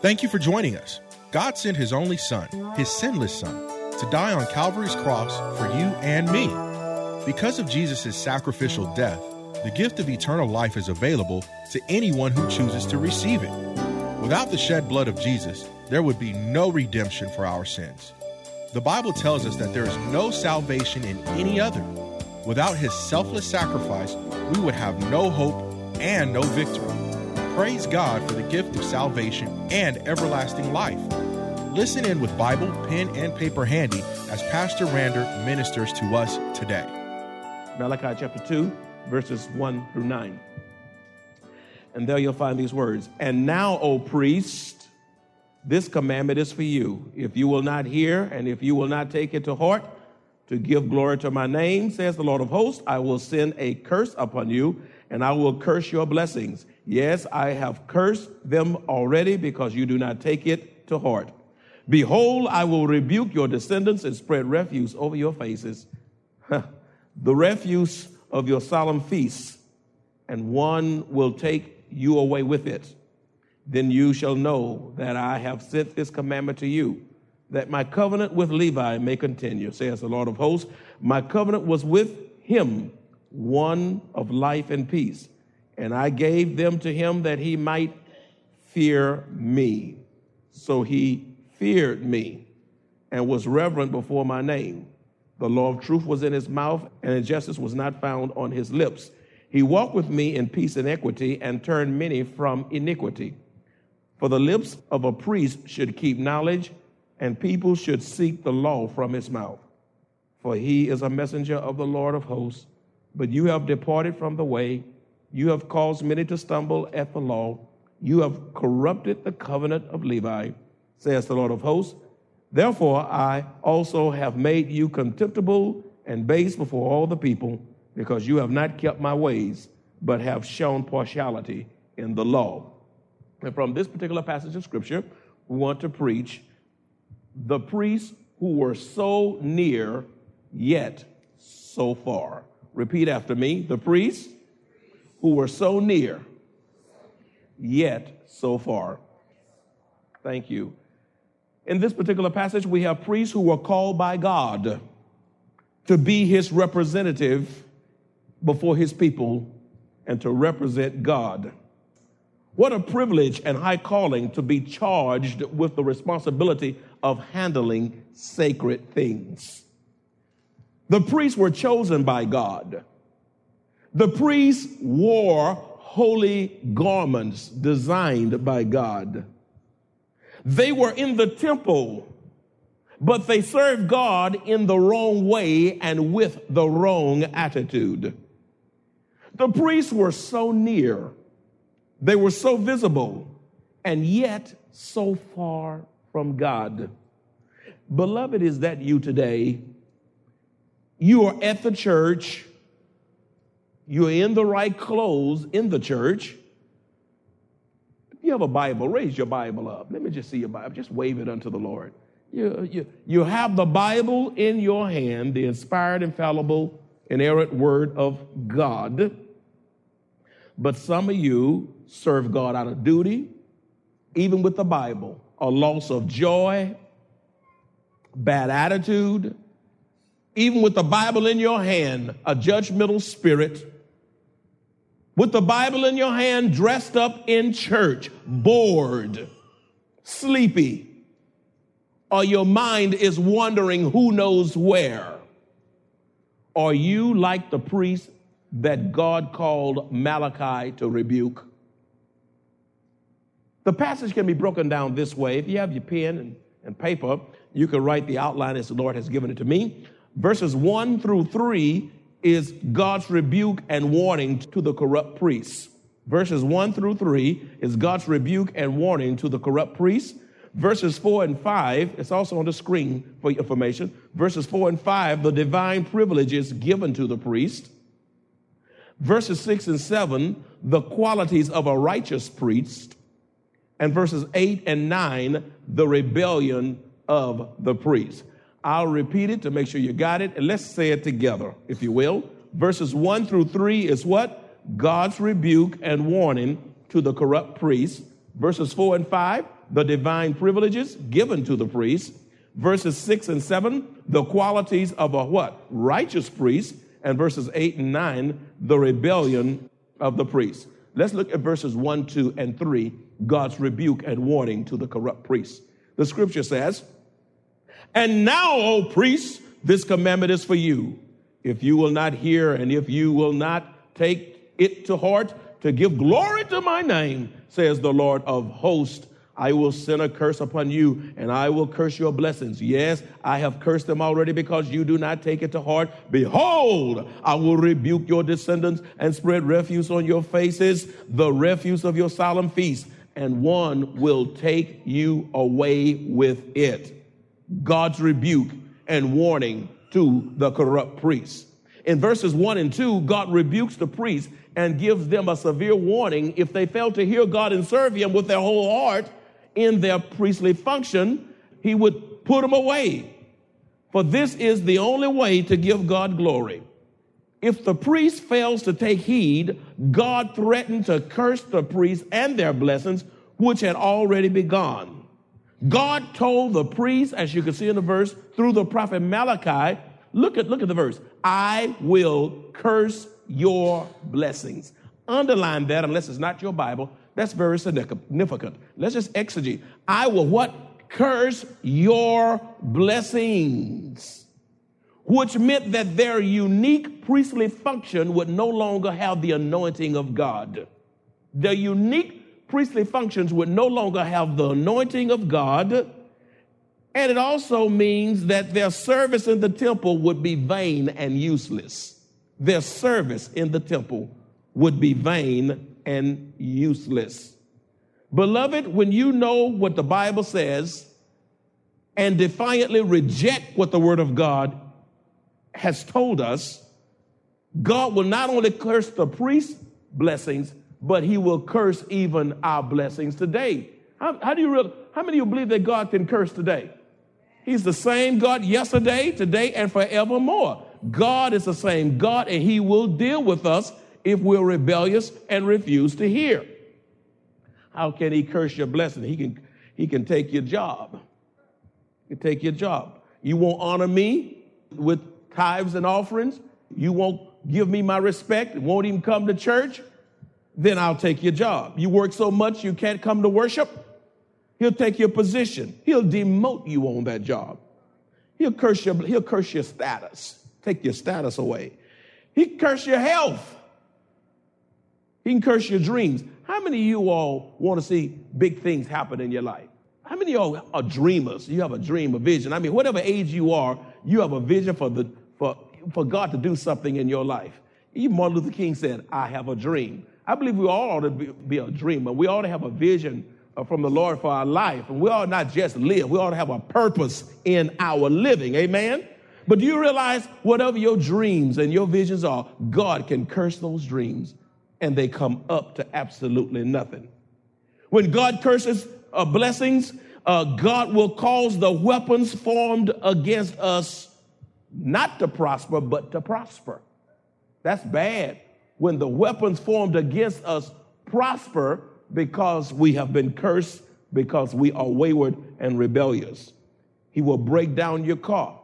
Thank you for joining us. God sent his only son, his sinless son, to die on Calvary's cross for you and me. Because of Jesus' sacrificial death, the gift of eternal life is available to anyone who chooses to receive it. Without the shed blood of Jesus, there would be no redemption for our sins. The Bible tells us that there is no salvation in any other. Without his selfless sacrifice, we would have no hope and no victory. Praise God for the gift of salvation and everlasting life. Listen in with Bible, pen, and paper handy as Pastor Rander ministers to us today. Malachi chapter 2, verses 1 through 9. And there you'll find these words And now, O priest, this commandment is for you. If you will not hear and if you will not take it to heart, to give glory to my name, says the Lord of hosts, I will send a curse upon you, and I will curse your blessings. Yes, I have cursed them already because you do not take it to heart. Behold, I will rebuke your descendants and spread refuse over your faces, the refuse of your solemn feasts, and one will take you away with it. Then you shall know that I have sent this commandment to you, that my covenant with Levi may continue, says the Lord of hosts. My covenant was with him, one of life and peace and I gave them to him that he might fear me. So he feared me and was reverent before my name. The law of truth was in his mouth, and injustice was not found on his lips. He walked with me in peace and equity and turned many from iniquity. For the lips of a priest should keep knowledge, and people should seek the law from his mouth. For he is a messenger of the Lord of hosts. But you have departed from the way you have caused many to stumble at the law. You have corrupted the covenant of Levi, says the Lord of hosts. Therefore, I also have made you contemptible and base before all the people, because you have not kept my ways, but have shown partiality in the law. And from this particular passage of scripture, we want to preach the priests who were so near, yet so far. Repeat after me the priests who were so near, yet so far. Thank you. In this particular passage, we have priests who were called by God to be his representative before his people and to represent God. What a privilege and high calling to be charged with the responsibility of handling sacred things. The priests were chosen by God the priests wore holy garments designed by God. They were in the temple, but they served God in the wrong way and with the wrong attitude. The priests were so near, they were so visible, and yet so far from God. Beloved, is that you today? You are at the church you're in the right clothes in the church. If you have a Bible, raise your Bible up. Let me just see your Bible. Just wave it unto the Lord. You, you, you have the Bible in your hand, the inspired, infallible, inerrant word of God. But some of you serve God out of duty, even with the Bible, a loss of joy, bad attitude, even with the Bible in your hand, a judgmental spirit with the Bible in your hand, dressed up in church, bored, sleepy, or your mind is wandering who knows where. Are you like the priest that God called Malachi to rebuke? The passage can be broken down this way. If you have your pen and, and paper, You can write the outline as the Lord has given it to me. Verses 1 through 3 is God's rebuke and warning to the corrupt priests. Verses 1 through 3 is God's rebuke and warning to the corrupt priests. Verses 4 and 5, it's also on the screen for your information. Verses 4 and 5, the divine privileges given to the priest. Verses 6 and 7, the qualities of a righteous priest. And verses 8 and 9, the rebellion of the priest. I'll repeat it to make sure you got it, and let's say it together, if you will. Verses 1 through 3 is what? God's rebuke and warning to the corrupt priests. Verses 4 and 5, the divine privileges given to the priest. Verses 6 and 7, the qualities of a what? Righteous priest. And verses 8 and 9, the rebellion of the priest. Let's look at verses 1, 2, and 3, God's rebuke and warning to the corrupt priests. The scripture says, And now, O priests, this commandment is for you. If you will not hear and if you will not take it to heart to give glory to my name, says the Lord of hosts, I will send a curse upon you and I will curse your blessings. Yes, I have cursed them already because you do not take it to heart. Behold, I will rebuke your descendants and spread refuse on your faces, the refuse of your solemn feast, and one will take you away with it. God's rebuke and warning to the corrupt priests. In verses 1 and 2, God rebukes the priests and gives them a severe warning if they fail to hear God and serve Him with their whole heart in their priestly function, he would put them away. For this is the only way to give God glory. If the priest fails to take heed, God threatened to curse the priests and their blessings, which had already begun. God told the priests, as you can see in the verse, through the prophet Malachi, look at, look at the verse, I will curse your blessings. Underline that unless it's not your Bible. That's very significant. Let's just exegete. I will what? Curse your blessings. Which meant that their unique priestly function would no longer have the anointing of God. The unique priestly functions would no longer have the anointing of God. And it also means that their service in the temple would be vain and useless. Their service in the temple would be vain and useless. Beloved, when you know what the Bible says and defiantly reject what the Word of God has told us, God will not only curse the priest's blessings, but He will curse even our blessings today. How, how do you real, how many of you believe that God can curse today? He's the same God yesterday, today, and forevermore. God is the same God, and He will deal with us if we're rebellious and refuse to hear. How can he curse your blessing? He can, he can take your job. He can take your job. You won't honor me with tithes and offerings. You won't give me my respect. Won't even come to church. Then I'll take your job. You work so much you can't come to worship. He'll take your position. He'll demote you on that job. He'll curse your, he'll curse your status, take your status away. He curse your health. He can curse your dreams. How many of you all want to see big things happen in your life? How many of y'all are dreamers? You have a dream, a vision. I mean, whatever age you are, you have a vision for, the, for, for God to do something in your life. Even Martin Luther King said, I have a dream. I believe we all ought to be, be a dreamer. We ought to have a vision uh, from the Lord for our life. And we ought not just live, we ought to have a purpose in our living. Amen? But do you realize whatever your dreams and your visions are, God can curse those dreams and they come up to absolutely nothing. When God curses uh, blessings, uh, God will cause the weapons formed against us not to prosper, but to prosper. That's bad. When the weapons formed against us prosper because we have been cursed, because we are wayward and rebellious. He will break down your car.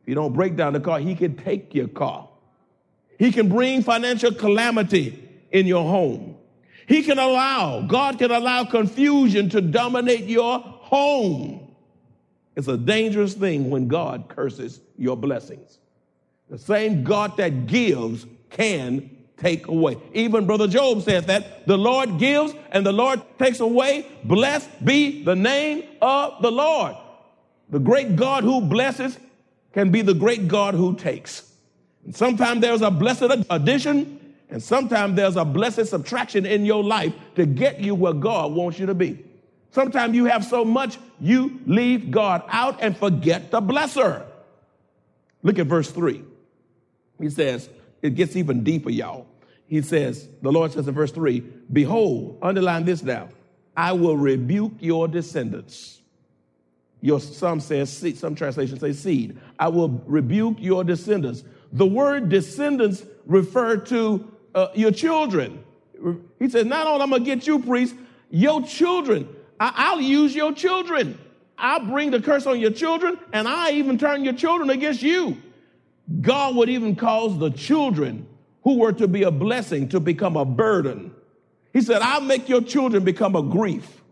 If you don't break down the car, he can take your car. He can bring financial calamity in your home. He can allow, God can allow confusion to dominate your home. It's a dangerous thing when God curses your blessings. The same God that gives can take away. Even Brother Job said that the Lord gives and the Lord takes away. Blessed be the name of the Lord. The great God who blesses can be the great God who takes. And sometimes there's a blessed addition, and sometimes there's a blessed subtraction in your life to get you where God wants you to be. Sometimes you have so much, you leave God out and forget the blesser. Look at verse 3. He says, it gets even deeper, y'all. He says, the Lord says in verse 3 Behold, underline this now, I will rebuke your descendants. Your some says some translations say seed. I will rebuke your descendants. The word descendants refer to uh, your children. He says, not only I'm gonna get you, priest, your children. I, will use your children. I'll bring the curse on your children, and I even turn your children against you. God would even cause the children who were to be a blessing to become a burden. He said, I'll make your children become a grief.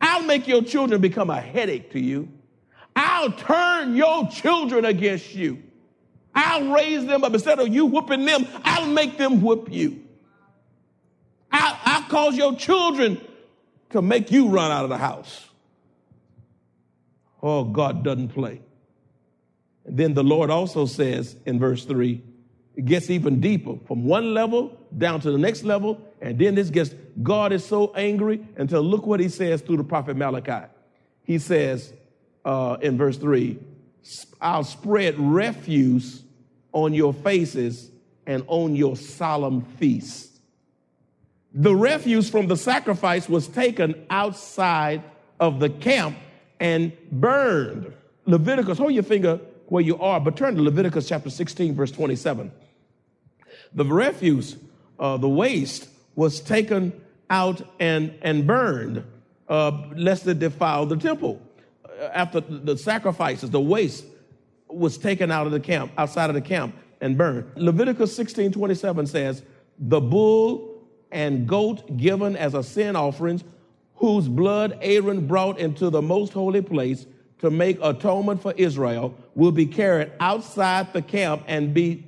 I'll make your children become a headache to you. I'll turn your children against you. I'll raise them up. Instead of you whooping them, I'll make them whoop you. I'll, I'll cause your children to make you run out of the house. Oh, God doesn't play. Then the Lord also says in verse 3 it gets even deeper from one level down to the next level. And then this gets, God is so angry until look what he says through the prophet Malachi. He says uh, in verse 3 I'll spread refuse on your faces and on your solemn feasts. The refuse from the sacrifice was taken outside of the camp and burned. Leviticus, hold your finger where you are, but turn to Leviticus chapter 16, verse 27. The refuse, uh, the waste, was taken out and, and burned, uh, lest it defile the temple. Uh, after the sacrifices, the waste was taken out of the camp, outside of the camp, and burned. Leviticus 16 27 says, The bull and goat given as a sin offerings, whose blood Aaron brought into the most holy place to make atonement for Israel, will be carried outside the camp and be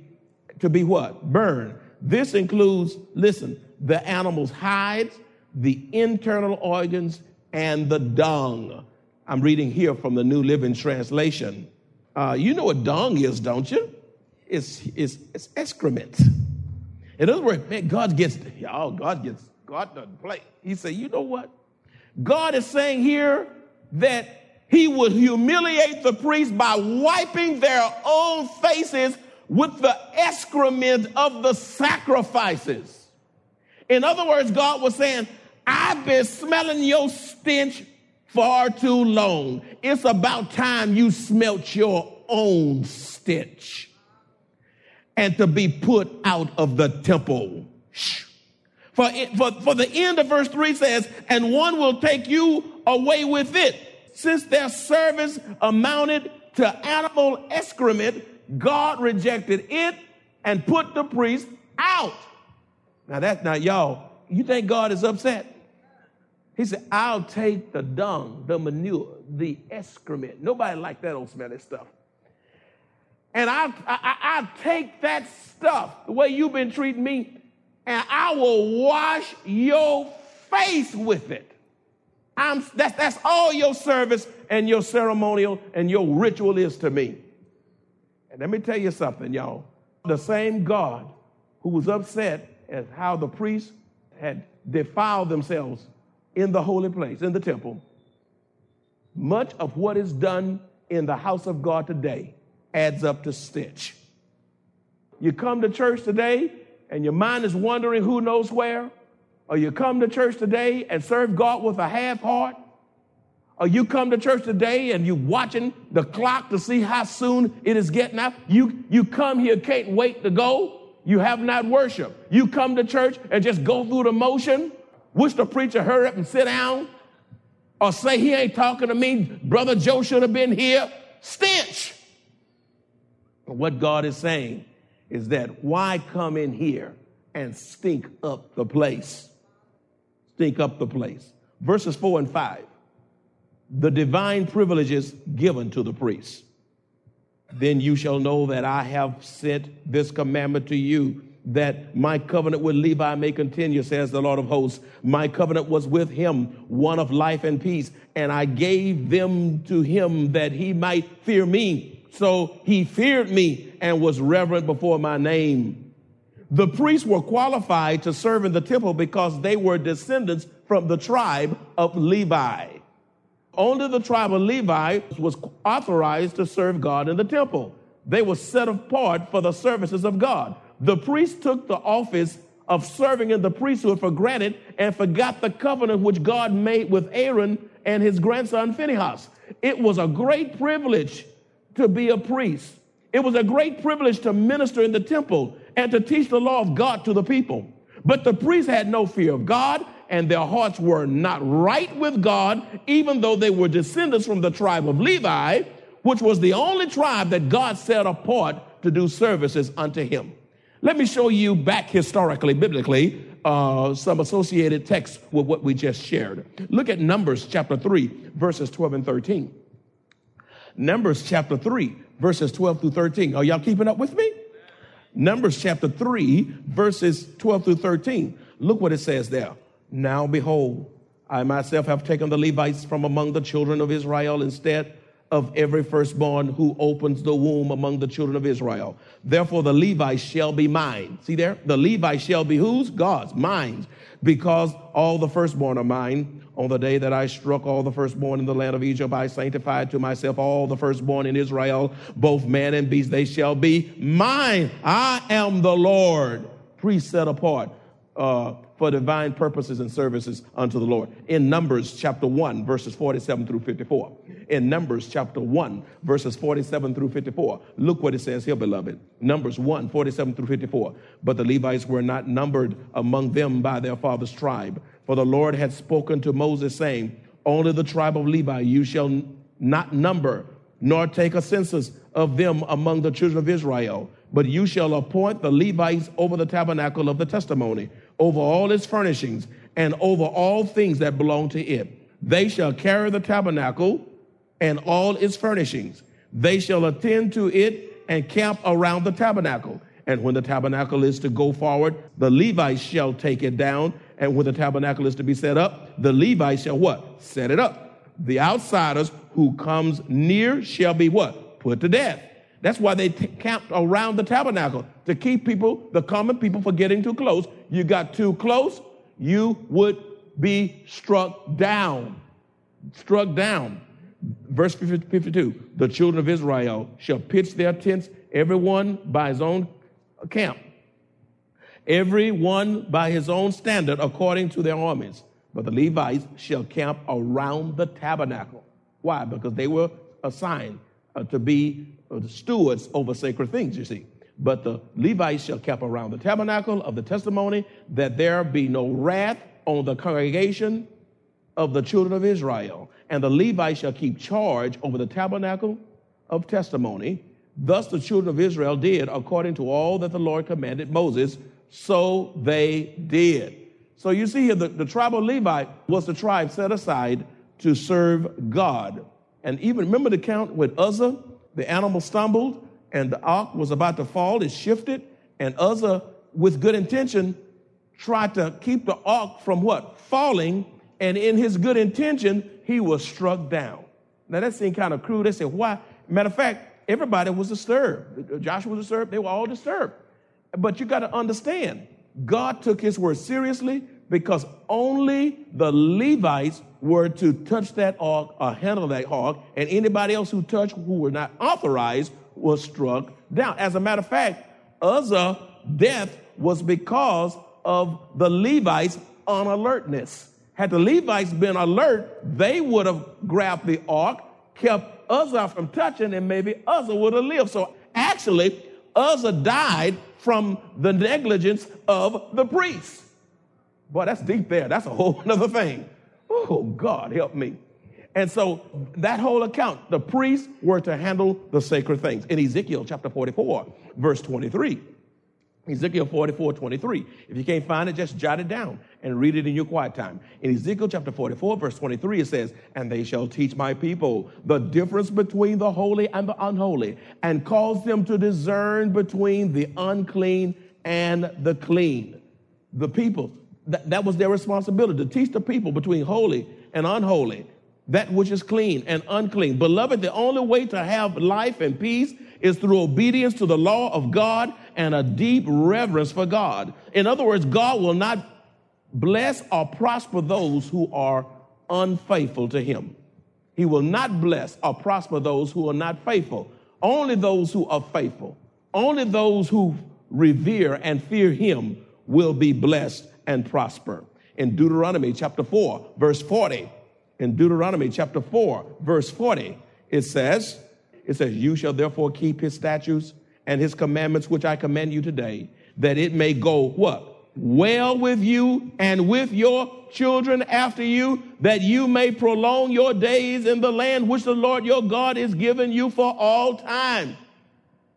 to be what? Burned. This includes, listen, the animal's hides, the internal organs, and the dung. I'm reading here from the New Living Translation. Uh, you know what dung is, don't you? It's, it's, it's excrement. In other words, man, God gets, oh, God gets, God doesn't play. He said, you know what? God is saying here that he would humiliate the priests by wiping their own faces with the excrement of the sacrifices. In other words, God was saying, I've been smelling your stench far too long. It's about time you smelt your own stench and to be put out of the temple. For, it, for, for the end of verse 3 says, and one will take you away with it. Since their service amounted to animal excrement, God rejected it and put the priest out. Now that's not y'all. You think God is upset? He said, I'll take the dung, the manure, the excrement. Nobody like that old smelly stuff. And I'll, I, I'll take that stuff, the way you've been treating me, and I will wash your face with it. I'm, that's, that's all your service and your ceremonial and your ritual is to me. And let me tell you something, y'all. The same God who was upset at how the priests had defiled themselves in the holy place, in the temple, much of what is done in the house of God today adds up to stench. You come to church today and your mind is wandering who knows where, or you come to church today and serve God with a half heart, or you come to church today and you watching the clock to see how soon it is getting out. You, you come here, can't wait to go. You have not worship. You come to church and just go through the motion. Wish the preacher hurry up and sit down. Or say he ain't talking to me. Brother Joe should have been here. Stench. But what God is saying is that why come in here and stink up the place? Stink up the place. Verses four and five the divine privileges given to the priests. Then you shall know that I have sent this commandment to you that my covenant with Levi may continue, says the Lord of hosts. My covenant was with him, one of life and peace, and I gave them to him that he might fear me. So he feared me and was reverent before my name. The priests were qualified to serve in the temple because they were descendants from the tribe of Levi. Only the tribe of Levi was authorized to serve God in the temple. They were set apart for the services of God. The priest took the office of serving in the priesthood for granted and forgot the covenant which God made with Aaron and his grandson Phinehas. It was a great privilege to be a priest. It was a great privilege to minister in the temple and to teach the law of God to the people. But the priests had no fear of God and their hearts were not right with God, even though they were descendants from the tribe of Levi, which was the only tribe that God set apart to do services unto him. Let me show you back historically, biblically, uh, some associated texts with what we just shared. Look at Numbers chapter 3, verses 12 and 13. Numbers chapter 3, verses 12 through 13. Are y'all keeping up with me? Numbers chapter 3, verses 12 through 13. Look what it says there. Now behold, I myself have taken the Levites from among the children of Israel instead of every firstborn who opens the womb among the children of Israel. Therefore, the Levites shall be mine. See there? The Levites shall be whose? God's, mine. Because all the firstborn are mine. On the day that I struck all the firstborn in the land of Egypt, I sanctified to myself all the firstborn in Israel, both man and beast, they shall be mine. I am the Lord, priest set apart. Uh, for divine purposes and services unto the Lord. In Numbers chapter 1, verses 47 through 54. In Numbers chapter 1, verses 47 through 54. Look what it says here, beloved. Numbers 1, 47 through 54. But the Levites were not numbered among them by their father's tribe. For the Lord had spoken to Moses, saying, Only the tribe of Levi you shall not number, nor take a census of them among the children of Israel. But you shall appoint the Levites over the tabernacle of the testimony over all its furnishings, and over all things that belong to it. They shall carry the tabernacle and all its furnishings. They shall attend to it and camp around the tabernacle. And when the tabernacle is to go forward, the Levites shall take it down. And when the tabernacle is to be set up, the Levites shall what? Set it up. The outsiders who comes near shall be what? Put to death. That's why they t- camped around the tabernacle to keep people, the common people, from getting too close. You got too close, you would be struck down. Struck down. Verse 52 The children of Israel shall pitch their tents, everyone by his own camp, everyone by his own standard, according to their armies. But the Levites shall camp around the tabernacle. Why? Because they were assigned uh, to be the stewards over sacred things, you see. But the Levites shall keep around the tabernacle of the testimony that there be no wrath on the congregation of the children of Israel. And the Levites shall keep charge over the tabernacle of testimony. Thus the children of Israel did according to all that the Lord commanded Moses, so they did. So you see here, the, the tribe of Levi was the tribe set aside to serve God. And even remember the count with Uzzah the animal stumbled and the ark was about to fall. It shifted, and Uzzah, with good intention, tried to keep the ark from what? Falling. And in his good intention, he was struck down. Now that seemed kind of crude. They said, why? Matter of fact, everybody was disturbed. Joshua was disturbed. They were all disturbed. But you got to understand, God took his word seriously because only the Levites were to touch that ark or handle that ark, and anybody else who touched who were not authorized was struck down. As a matter of fact, Uzzah's death was because of the Levites' unalertness. Had the Levites been alert, they would have grabbed the ark, kept Uzzah from touching, and maybe Uzzah would have lived. So actually, Uzzah died from the negligence of the priests. Boy, that's deep there. That's a whole other thing. Oh, God, help me. And so that whole account, the priests were to handle the sacred things. In Ezekiel chapter 44, verse 23. Ezekiel 44, 23. If you can't find it, just jot it down and read it in your quiet time. In Ezekiel chapter 44, verse 23, it says, And they shall teach my people the difference between the holy and the unholy, and cause them to discern between the unclean and the clean. The people, that, that was their responsibility to teach the people between holy and unholy, that which is clean and unclean. Beloved, the only way to have life and peace is through obedience to the law of God and a deep reverence for God. In other words, God will not bless or prosper those who are unfaithful to Him. He will not bless or prosper those who are not faithful. Only those who are faithful, only those who revere and fear Him will be blessed and prosper. In Deuteronomy chapter 4, verse 40, in Deuteronomy chapter 4, verse 40, it says, it says, You shall therefore keep his statutes and his commandments, which I command you today, that it may go what? Well with you and with your children after you, that you may prolong your days in the land which the Lord your God is giving you for all time.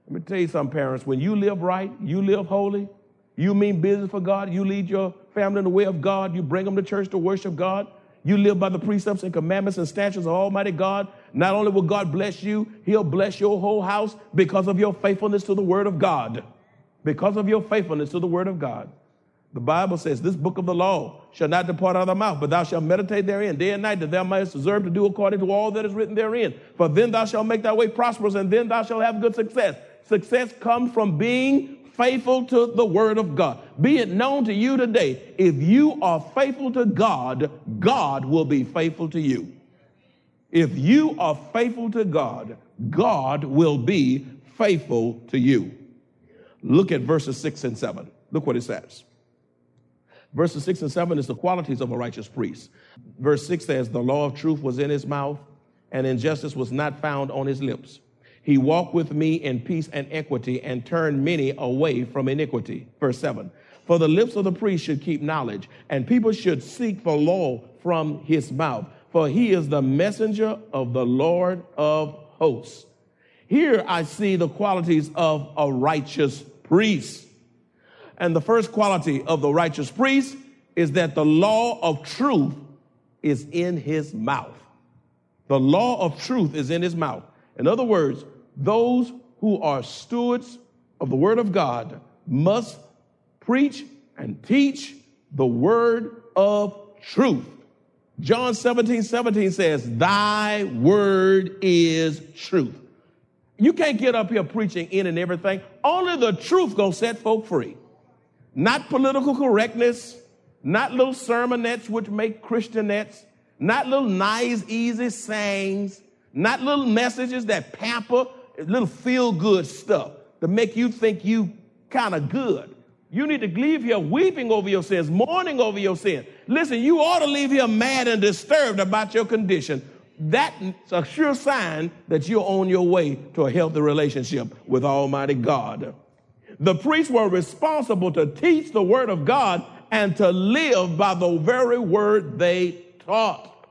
Let me tell you something, parents. When you live right, you live holy, you mean business for God, you lead your family in the way of God, you bring them to church to worship God, you live by the precepts and commandments and statutes of Almighty God. Not only will God bless you, He'll bless your whole house because of your faithfulness to the Word of God. Because of your faithfulness to the Word of God. The Bible says, This book of the law shall not depart out of thy mouth, but thou shalt meditate therein day and night, that thou mayest observe to do according to all that is written therein. For then thou shalt make thy way prosperous, and then thou shalt have good success. Success comes from being faithful to the word of God. Be it known to you today, if you are faithful to God, God will be faithful to you. If you are faithful to God, God will be faithful to you. Look at verses 6 and 7. Look what it says. Verses 6 and 7 is the qualities of a righteous priest. Verse 6 says, The law of truth was in his mouth, and injustice was not found on his lips. He walked with me in peace and equity and turned many away from iniquity. Verse 7. For the lips of the priest should keep knowledge, and people should seek for law from his mouth. For he is the messenger of the Lord of hosts. Here I see the qualities of a righteous priest. And the first quality of the righteous priest is that the law of truth is in his mouth. The law of truth is in his mouth. In other words, those who are stewards of the word of God must preach and teach the word of truth. John 17, 17 says, Thy word is truth. You can't get up here preaching in and everything. Only the truth gonna set folk free. Not political correctness, not little sermonettes which make Christianettes, not little nice, easy sayings, not little messages that pamper little feel good stuff to make you think you kind of good. You need to leave here weeping over your sins, mourning over your sin. Listen, you ought to leave here mad and disturbed about your condition. That's a sure sign that you're on your way to a healthy relationship with Almighty God. The priests were responsible to teach the word of God and to live by the very word they taught.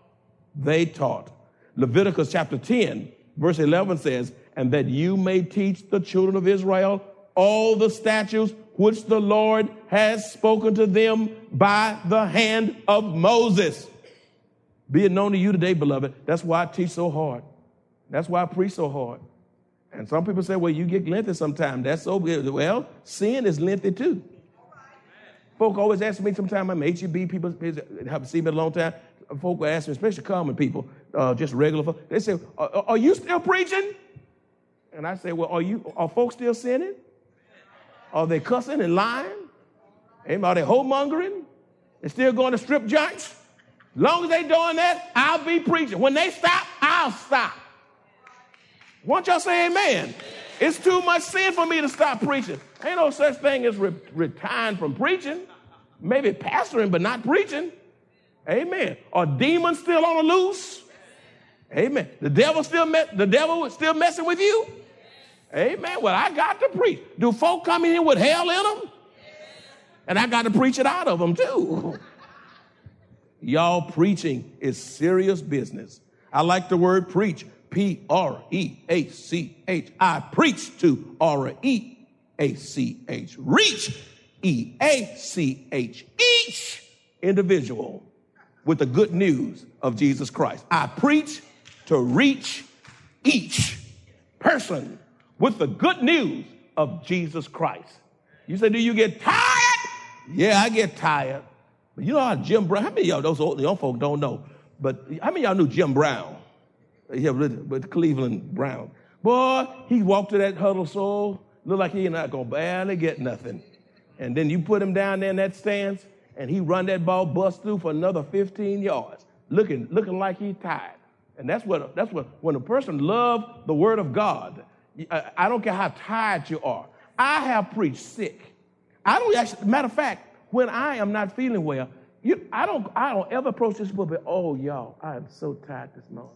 They taught. Leviticus chapter 10, verse 11 says, and that you may teach the children of Israel all the statutes which the Lord has spoken to them by the hand of Moses. Be it known to you today, beloved. That's why I teach so hard. That's why I preach so hard. And some people say, well, you get lengthy sometimes. That's so good. Well, sin is lengthy too. Folk always ask me sometimes, I'm HEB, people have seen me a long time. Folk will ask me, especially common people, uh, just regular folk, they say, are you still preaching? And I say, well, are you are folks still sinning? Are they cussing and lying? Are they homongering? They still going to strip joints? Long as they doing that, I'll be preaching. When they stop, I'll stop. Won't y'all say amen? It's too much sin for me to stop preaching. Ain't no such thing as re- retiring from preaching. Maybe pastoring, but not preaching. Amen. Are demons still on the loose? Amen. The devil still the devil is still messing with you? Amen. Well, I got to preach. Do folk come in with hell in them? And I got to preach it out of them too. Y'all preaching is serious business. I like the word preach. P R E A C H. I preach to R E A C H. Reach E A C H. Each individual with the good news of Jesus Christ. I preach to reach each person with the good news of Jesus Christ. You say, do you get tired? Yeah, I get tired. But you know how Jim Brown, how many y'all, those old young folk don't know, but how many y'all knew Jim Brown? Yeah, with, with Cleveland Brown. Boy, he walked to that huddle so, look like he not gonna barely get nothing. And then you put him down there in that stance, and he run that ball bust through for another 15 yards, looking, looking like he tired. And that's what, that's what, when a person love the word of God, I, uh, I don't care how tired you are. I have preached sick. I don't actually, matter of fact, when I am not feeling well, you, I don't, I don't ever approach this pulpit. Oh, y'all, I am so tired this morning.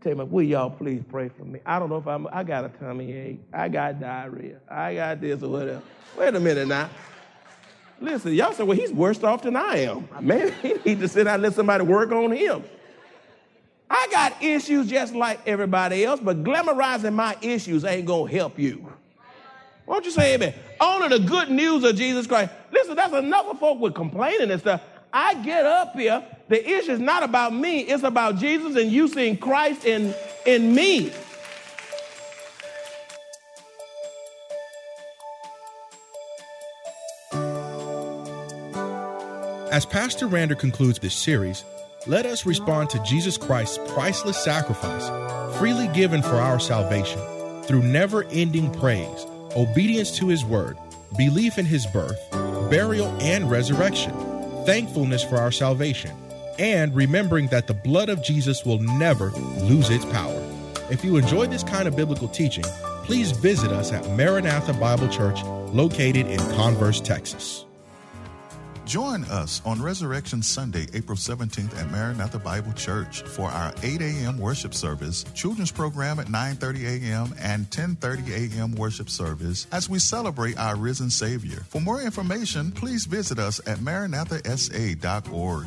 Tell me, will y'all please pray for me? I don't know if I'm, I got a tummy ache, I got diarrhea, I got this or whatever. Wait a minute now. Listen, y'all say, well, he's worse off than I am. Man, he need to sit down and let somebody work on him. I got issues just like everybody else, but glamorizing my issues ain't gonna help you. Won't you say amen? Only the good news of Jesus Christ. Listen, that's enough of folk with complaining and stuff. I get up here, the issue is not about me, it's about Jesus and you seeing Christ in, in me. As Pastor Rander concludes this series, let us respond to Jesus Christ's priceless sacrifice, freely given for our salvation, through never ending praise, obedience to his word, belief in his birth, burial, and resurrection thankfulness for our salvation, and remembering that the blood of Jesus will never lose its power. If you enjoy this kind of biblical teaching, please visit us at Maranatha Bible Church, located in Converse, Texas. Join us on Resurrection Sunday, April 17th at Maranatha Bible Church for our 8 a.m. worship service, children's program at 9:30 a.m. and 10:30 a.m. worship service as we celebrate our risen Savior. For more information, please visit us at maranathasa.org.